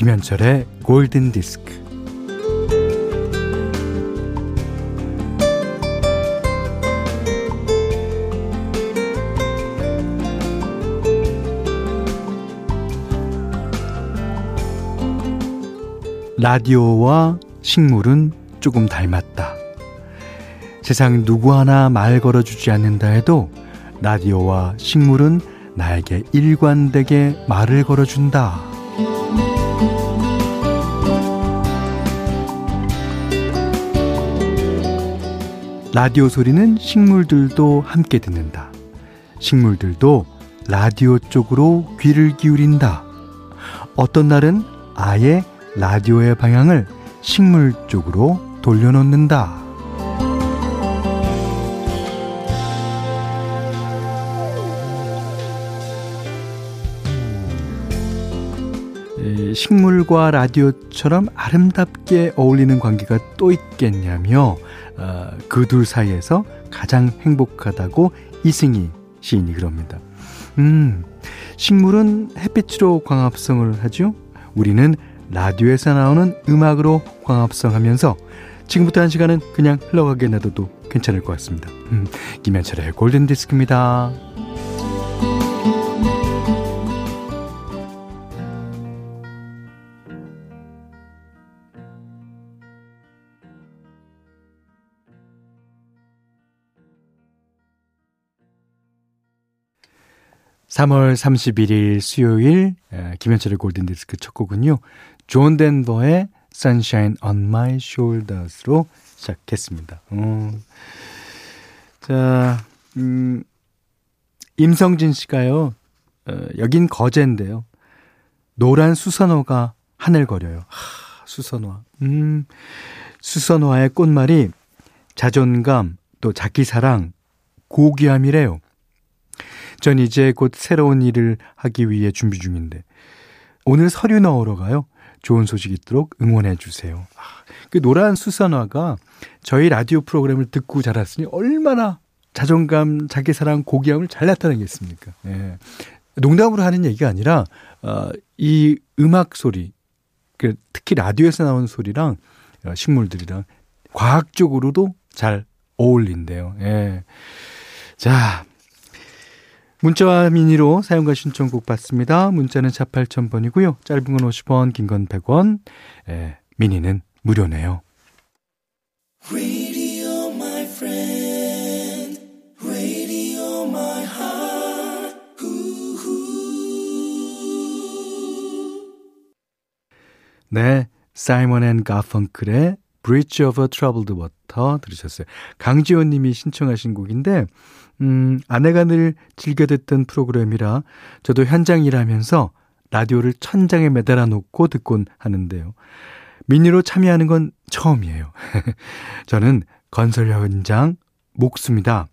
김현철의 골든 디스크. 라디오와 식물은 조금 닮았다. 세상 누구 하나 말 걸어주지 않는다 해도 라디오와 식물은 나에게 일관되게 말을 걸어준다. 라디오 소리는 식물들도 함께 듣는다. 식물들도 라디오 쪽으로 귀를 기울인다. 어떤 날은 아예 라디오의 방향을 식물 쪽으로 돌려놓는다. 식물과 라디오처럼 아름답게 어울리는 관계가 또 있겠냐며 어, 그둘 사이에서 가장 행복하다고 이승희 시인이 그럽니다. 음, 식물은 햇빛으로 광합성을 하죠. 우리는 라디오에서 나오는 음악으로 광합성하면서 지금부터 한 시간은 그냥 흘러가게 놔둬도 괜찮을 것 같습니다. 음, 김현철의 골든 디스크입니다. 3월 31일 수요일 김현철의 골든디스크 첫 곡은요. 존 덴버의 Sunshine on My Shoulders로 시작했습니다. 어. 자, 음, 임성진 씨가요. 어, 여긴 거제인데요. 노란 수선화가 하늘거려요. 하, 수선화. 음, 수선화의 꽃말이 자존감, 또 자기 사랑, 고귀함이래요. 전 이제 곧 새로운 일을 하기 위해 준비 중인데 오늘 서류 넣으러 가요. 좋은 소식 있도록 응원해 주세요. 아, 그 노란 수선화가 저희 라디오 프로그램을 듣고 자랐으니 얼마나 자존감, 자기사랑, 고귀함을 잘 나타내겠습니까? 예. 농담으로 하는 얘기가 아니라 어, 이 음악 소리, 그 특히 라디오에서 나오는 소리랑 어, 식물들이랑 과학적으로도 잘 어울린대요. 예. 자, 문자와 미니로 사용과 신청곡 받습니다. 문자는 4 8000번이고요. 짧은 건 50원, 긴 건 100원. 예, 미니는 무료네요. 네, 사이먼 앤 가펑클의 Bridge over Troubled Water 들으셨어요. 강지원 님이 신청하신 곡인데 음, 아내가 늘 즐겨 듣던 프로그램이라 저도 현장 일하면서 라디오를 천장에 매달아 놓고 듣곤 하는데요. 미니로 참여하는 건 처음이에요. 저는 건설 현장 목수입니다.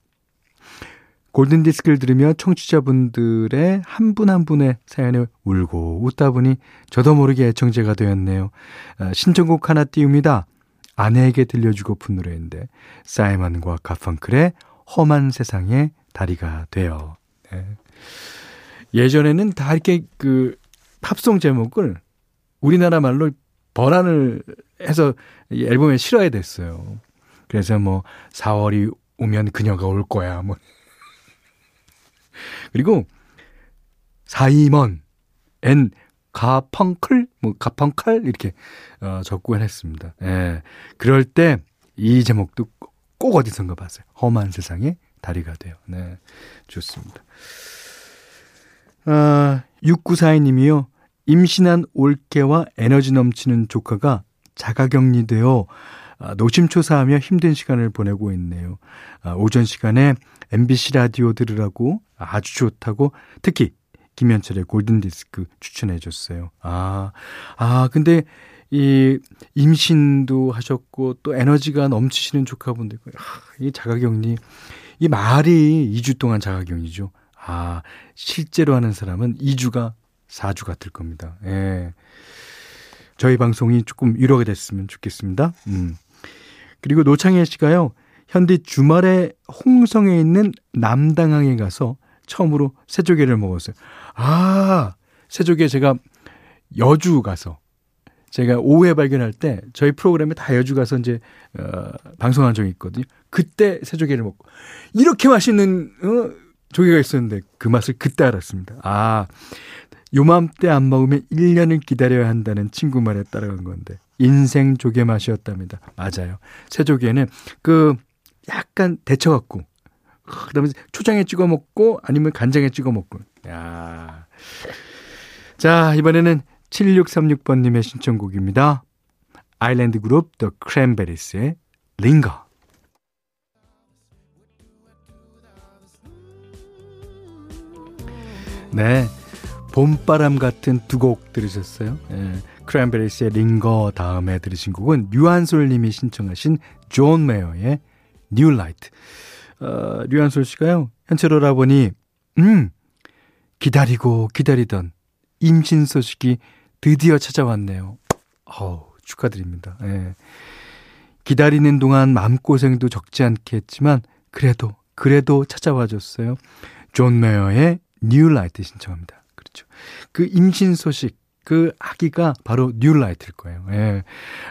골든디스크를 들으며 청취자분들의 한 분한 한 분의 사연에 울고 웃다 보니 저도 모르게 애청자가 되었네요. 아, 신청곡 하나 띄웁니다. 아내에게 들려주고픈 노래인데 사이먼과 가펑클의 험한 세상의 다리가 되어. 네. 예전에는 다 이렇게 그 팝송 제목을 우리나라 말로 번안을 해서 이 앨범에 실어야 됐어요. 그래서 뭐 4월이 오면 그녀가 올 거야. 뭐 그리고 사이먼 앤 가펑클 뭐 가펑칼 이렇게 어 적고 했습니다. 예. 그럴 때 이 제목도 꼭 어디선가 봤어요. 험한 세상에 다리가 되어. 네. 좋습니다. 아, 6942님이요. 임신한 올케와 에너지 넘치는 조카가 자가격리되어 아, 노심초사하며 힘든 시간을 보내고 있네요. 아, 오전 시간에 MBC 라디오 들으라고 아주 좋다고 특히 김현철의 골든디스크 추천해 줬어요. 아, 아, 근데 이 임신도 하셨고 또 에너지가 넘치시는 조카분들 아, 이 자가격리 이 말이 2주 동안 자가격리죠. 아 실제로 하는 사람은 2주가 4주 같을 겁니다. 예. 저희 방송이 조금 위로가 됐으면 좋겠습니다. 음. 그리고 노창혜 씨가요. 현대 주말에 홍성에 있는 남당항에 가서 처음으로 새조개를 먹었어요. 아, 새조개 제가 여주 가서 제가 오후에 발견할 때 저희 프로그램에 다 여주 가서 이제 어, 방송한 적이 있거든요. 그때 새조개를 먹고 이렇게 맛있는 어, 조개가 있었는데 그 맛을 그때 알았습니다. 아 요맘때 안 먹으면 1년을 기다려야 한다는 친구 말에 따라간 건데 인생 조개 맛이었답니다. 맞아요. 새조개는 그 약간 데쳐갖고 그다음에 초장에 찍어 먹고 아니면 간장에 찍어 먹고. 야. 자, 이번에는 7636번 님의 신청곡입니다. 아일랜드 그룹 The Cranberries의 링거. 네. 봄바람 같은 두 곡 들으셨어요? 예. 크랜베리스의 Linger 다음에 들으신 곡은 류한솔 님이 신청하신 존 메이어의 New Light. 어, 류한솔 씨가요. 현철 오라버니 음. 기다리고 기다리던 임신 소식이 드디어 찾아왔네요. 어우, 축하드립니다. 예. 기다리는 동안 마음고생도 적지 않게 했지만 그래도 그래도 찾아와 줬어요. 존 메이어의 New Light 신청합니다. 그렇죠. 그 임신 소식 그 아기가 바로 New Light일 거예요. 예.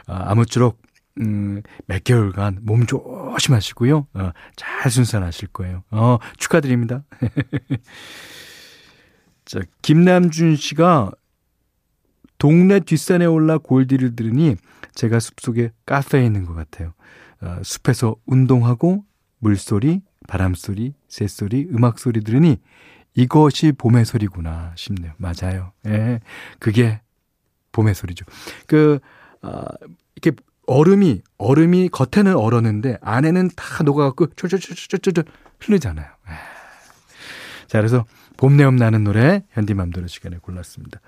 아, 아무쪼록 음, 몇 개월간 몸 조심하시고요. 어, 잘 순산하실 거예요. 어, 축하드립니다. 자, 김남준 씨가 동네 뒷산에 올라 골디를 들으니 제가 숲속에 카페에 있는 것 같아요. 어, 숲에서 운동하고 물소리, 바람소리, 새소리, 음악소리 들으니 이것이 봄의 소리구나 싶네요. 맞아요. 예. 그게 봄의 소리죠. 그, 어, 이렇게 얼음이, 얼음이 겉에는 얼었는데 안에는 다 녹아갖고 쫄쫄쫄쫄쫄쫄 흐르잖아요. 예. 자, 그래서 봄내음 나는 노래 현디맘대로 시간에 골랐습니다.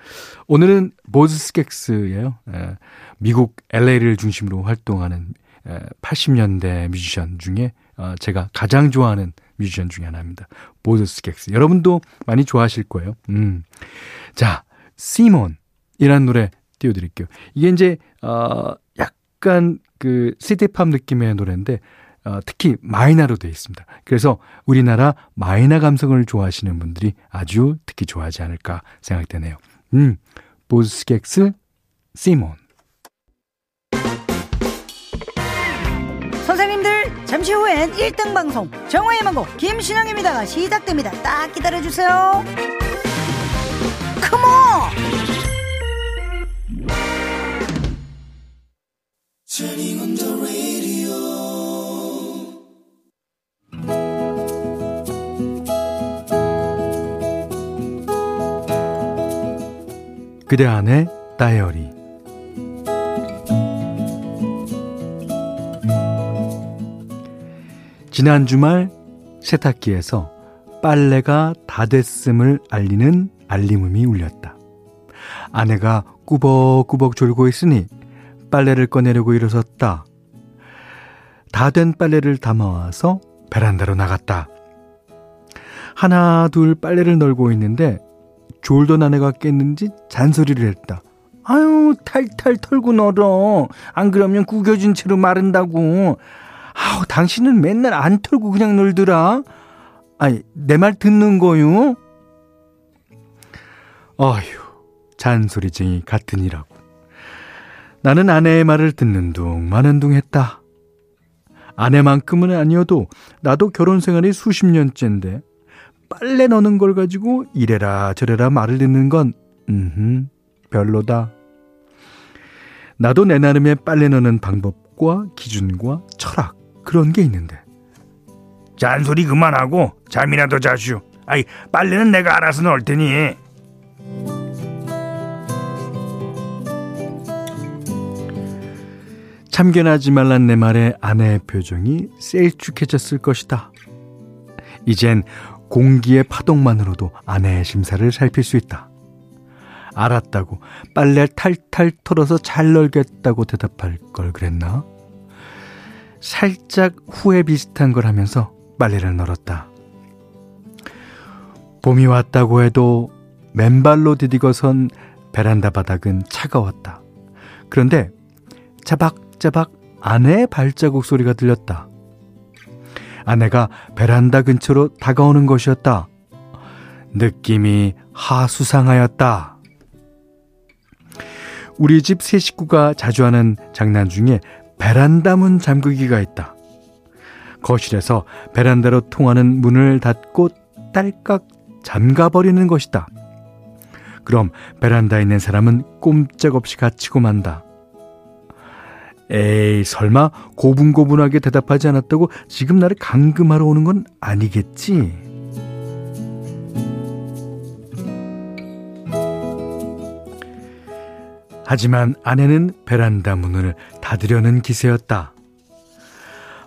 오늘은 보즈스객스예요. 예. 미국 LA를 중심으로 활동하는 80년대 뮤지션 중에 어, 제가 가장 좋아하는 뮤지션 중에 하나입니다. 보즈스객스. 여러분도 많이 좋아하실 거예요. 음. 자, 시몬이라는 노래 띄워드릴게요. 이게 이제 어, 약 간 그 시티팝 느낌의 노래인데 어, 특히 마이너로 되어 있습니다. 그래서 우리나라 마이너 감성을 좋아하시는 분들이 아주 특히 좋아하지 않을까 생각되네요. 음, 보스객스 시몬. 선생님들 잠시 후엔 1등 방송 정화의 망곡 김신영입니다가 시작됩니다. 딱 기다려주세요. 컴온! 그대 안의 다이어리 지난 주말 세탁기에서 빨래가 다 됐음을 알리는 알림음이 울렸다. 아내가 꾸벅꾸벅 졸고 있으니 빨래를 꺼내려고 일어섰다. 다 된 빨래를 담아와서 베란다로 나갔다. 하나, 둘 빨래를 널고 있는데 졸던 아내가 깼는지 잔소리를 했다. 아유, 탈탈 털고 널어. 안 그러면 구겨진 채로 마른다고. 아우, 당신은 맨날 안 털고 그냥 놀더라. 아니, 내 말 듣는 거요? 어휴, 잔소리쟁이 같으니라고. 나는 아내의 말을 듣는 둥, 마는 둥 했다. 아내만큼은 아니어도 나도 결혼 생활이 수십 년째인데 빨래 넣는 걸 가지고 이래라 저래라 말을 듣는 건, 음, 별로다. 나도 내 나름의 빨래 넣는 방법과 기준과 철학, 그런 게 있는데. 잔소리 그만하고 잠이라도 자슈. 아이, 빨래는 내가 알아서 넣을 테니. 참견하지 말란 내 말에 아내의 표정이 셀쭉해졌을 것이다. 이젠 공기의 파동만으로도 아내의 심사를 살필 수 있다. 알았다고 빨래 탈탈 털어서 잘 널겠다고 대답할 걸 그랬나? 살짝 후회 비슷한 걸 하면서 빨래를 널었다. 봄이 왔다고 해도 맨발로 디디고선 베란다 바닥은 차가웠다. 그런데 자박 자박 아내의 발자국 소리가 들렸다. 아내가 베란다 근처로 다가오는 것이었다. 느낌이 하수상하였다. 우리 집 세 식구가 자주 하는 장난 중에 베란다 문 잠그기가 있다. 거실에서 베란다로 통하는 문을 닫고 딸깍 잠가버리는 것이다. 그럼 베란다에 있는 사람은 꼼짝없이 갇히고 만다. 에이, 설마 고분고분하게 대답하지 않았다고 지금 나를 감금하러 오는 건 아니겠지? 하지만 아내는 베란다 문을 닫으려는 기세였다.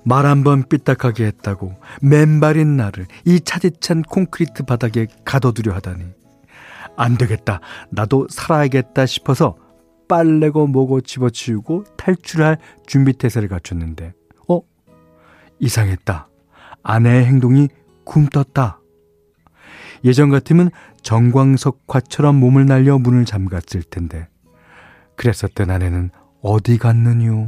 말 한 번 삐딱하게 했다고 맨발인 나를 이 차디찬 콘크리트 바닥에 가둬두려 하다니. 안 되겠다. 나도 살아야겠다 싶어서 빨래고 뭐고 집어치우고 탈출할 준비태세를 갖췄는데, 어? 이상했다. 아내의 행동이 굼떴다. 예전 같으면 정광석화처럼 몸을 날려 문을 잠갔을 텐데, 그랬었던 아내는 어디 갔느뇨?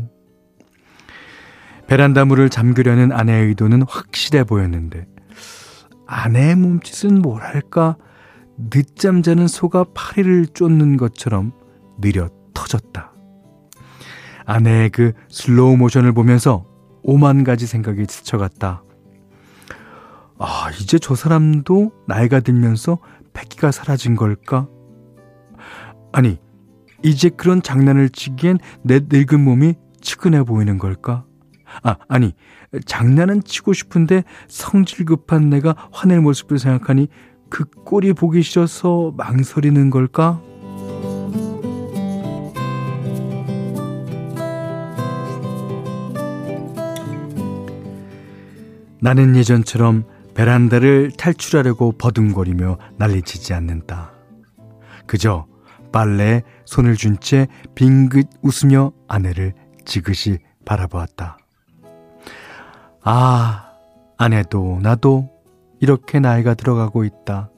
베란다 문을 잠그려는 아내의 의도는 확실해 보였는데 아내의 몸짓은 뭐랄까 늦잠 자는 소가 파리를 쫓는 것처럼 느려 터졌다. 아내의 그 슬로우 모션을 보면서 오만 가지 생각이 스쳐갔다. 아, 이제 저 사람도 나이가 들면서 패기가 사라진 걸까? 아니, 이제 그런 장난을 치기엔 내 늙은 몸이 측은해 보이는 걸까? 아, 아니, 장난은 치고 싶은데 성질 급한 내가 화낼 모습을 생각하니 그 꼴이 보기 싫어서 망설이는 걸까? 나는 예전처럼 베란다를 탈출하려고 버둥거리며 난리치지 않는다. 그저 빨래에 손을 준 채 빙긋 웃으며 아내를 지그시 바라보았다. 아, 아내도 나도 이렇게 나이가 들어가고 있다.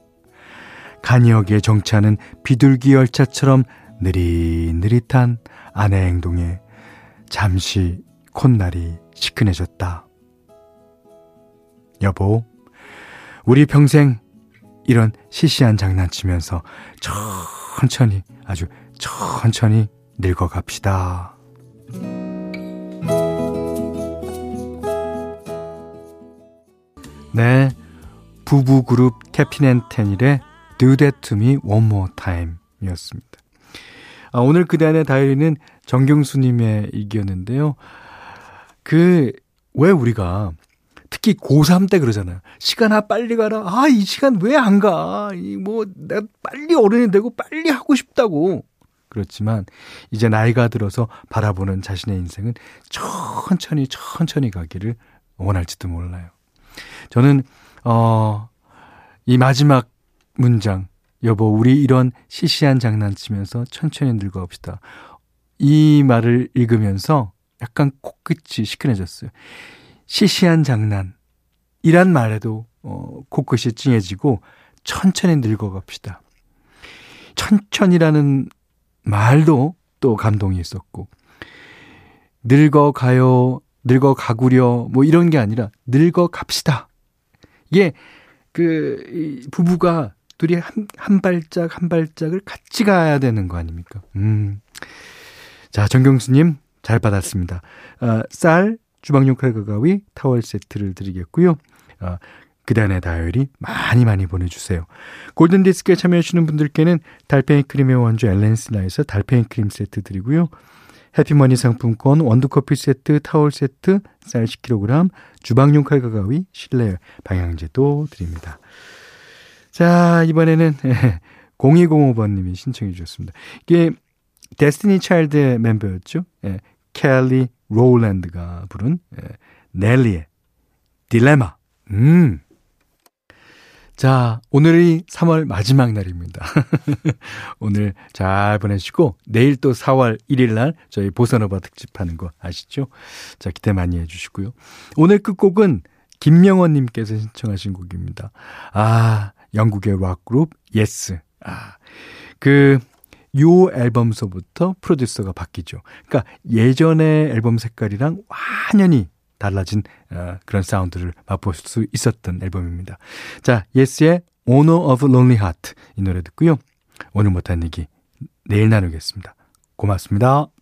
간이역에 정차하는 비둘기 열차처럼 느릿느릿한 아내 행동에 잠시 콧날이 시큰해졌다. 여보, 우리 평생 이런 시시한 장난치면서 천천히 아주 천천히 늙어갑시다. 네, 부부 그룹 캐피넨텐일의 Do That To Me One More Time 이었습니다. 아, 오늘 그대안의 다이리는 정경수님의 이기였는데요. 그, 왜 우리가 특히 고3 때 그러잖아요. 시간 아 빨리 가라. 아, 이 시간 왜 안 가? 이 뭐, 내가 빨리 어른이 되고 빨리 하고 싶다고. 그렇지만 이제 나이가 들어서 바라보는 자신의 인생은 천천히 천천히 가기를 원할지도 몰라요. 저는 어, 이 마지막 문장 여보 우리 이런 시시한 장난치면서 천천히 늙어봅시다. 이 말을 읽으면서 약간 코끝이 시큰해졌어요. 시시한 장난 이란 말에도 어, 코끝이 찡해지고 천천히 늙어갑시다. 천천히라는 말도 또 감동이 있었고 늙어가요, 늙어가구려 뭐 이런 게 아니라 늙어갑시다. 이게 그 부부가 둘이 한, 한 발짝 한 발짝을 같이 가야 되는 거 아닙니까? 음. 자, 정경수님 잘 받았습니다. 어, 쌀, 주방용 칼과 가위, 타월 세트를 드리겠고요. 어, 그단의 다이어리 많이 많이 보내주세요. 골든디스크에 참여해주시는 분들께는 달팽이 크림의 원조 엘렌슬라에서 달팽이 크림 세트 드리고요. 해피머니 상품권, 원두커피 세트, 타월 세트, 쌀 10kg, 주방용 칼과 가위, 실내 방향제도 드립니다. 자, 이번에는 0205번님이 신청해 주셨습니다. 이게 데스티니 차일드의 멤버였죠. 예, 켈리 로울랜드가 부른 예, 넬리의 딜레마. 음. 자, 오늘이 3월 마지막 날입니다. 오늘 잘 보내시고, 내일 또 4월 1일 날 저희 보사노바 특집하는 거 아시죠? 자, 기대 많이 해주시고요. 오늘 끝곡은 김명원 님께서 신청하신 곡입니다. 아, 영국의 락 그룹, 예스. 아, 그, 요 앨범서부터 프로듀서가 바뀌죠. 그러니까 예전의 앨범 색깔이랑 완전히 달라진 어, 그런 사운드를 맛볼 수 있었던 앨범입니다. 자, 예스의 Owner of Lonely Heart 이 노래 듣고요. 오늘 못한 얘기 내일 나누겠습니다. 고맙습니다.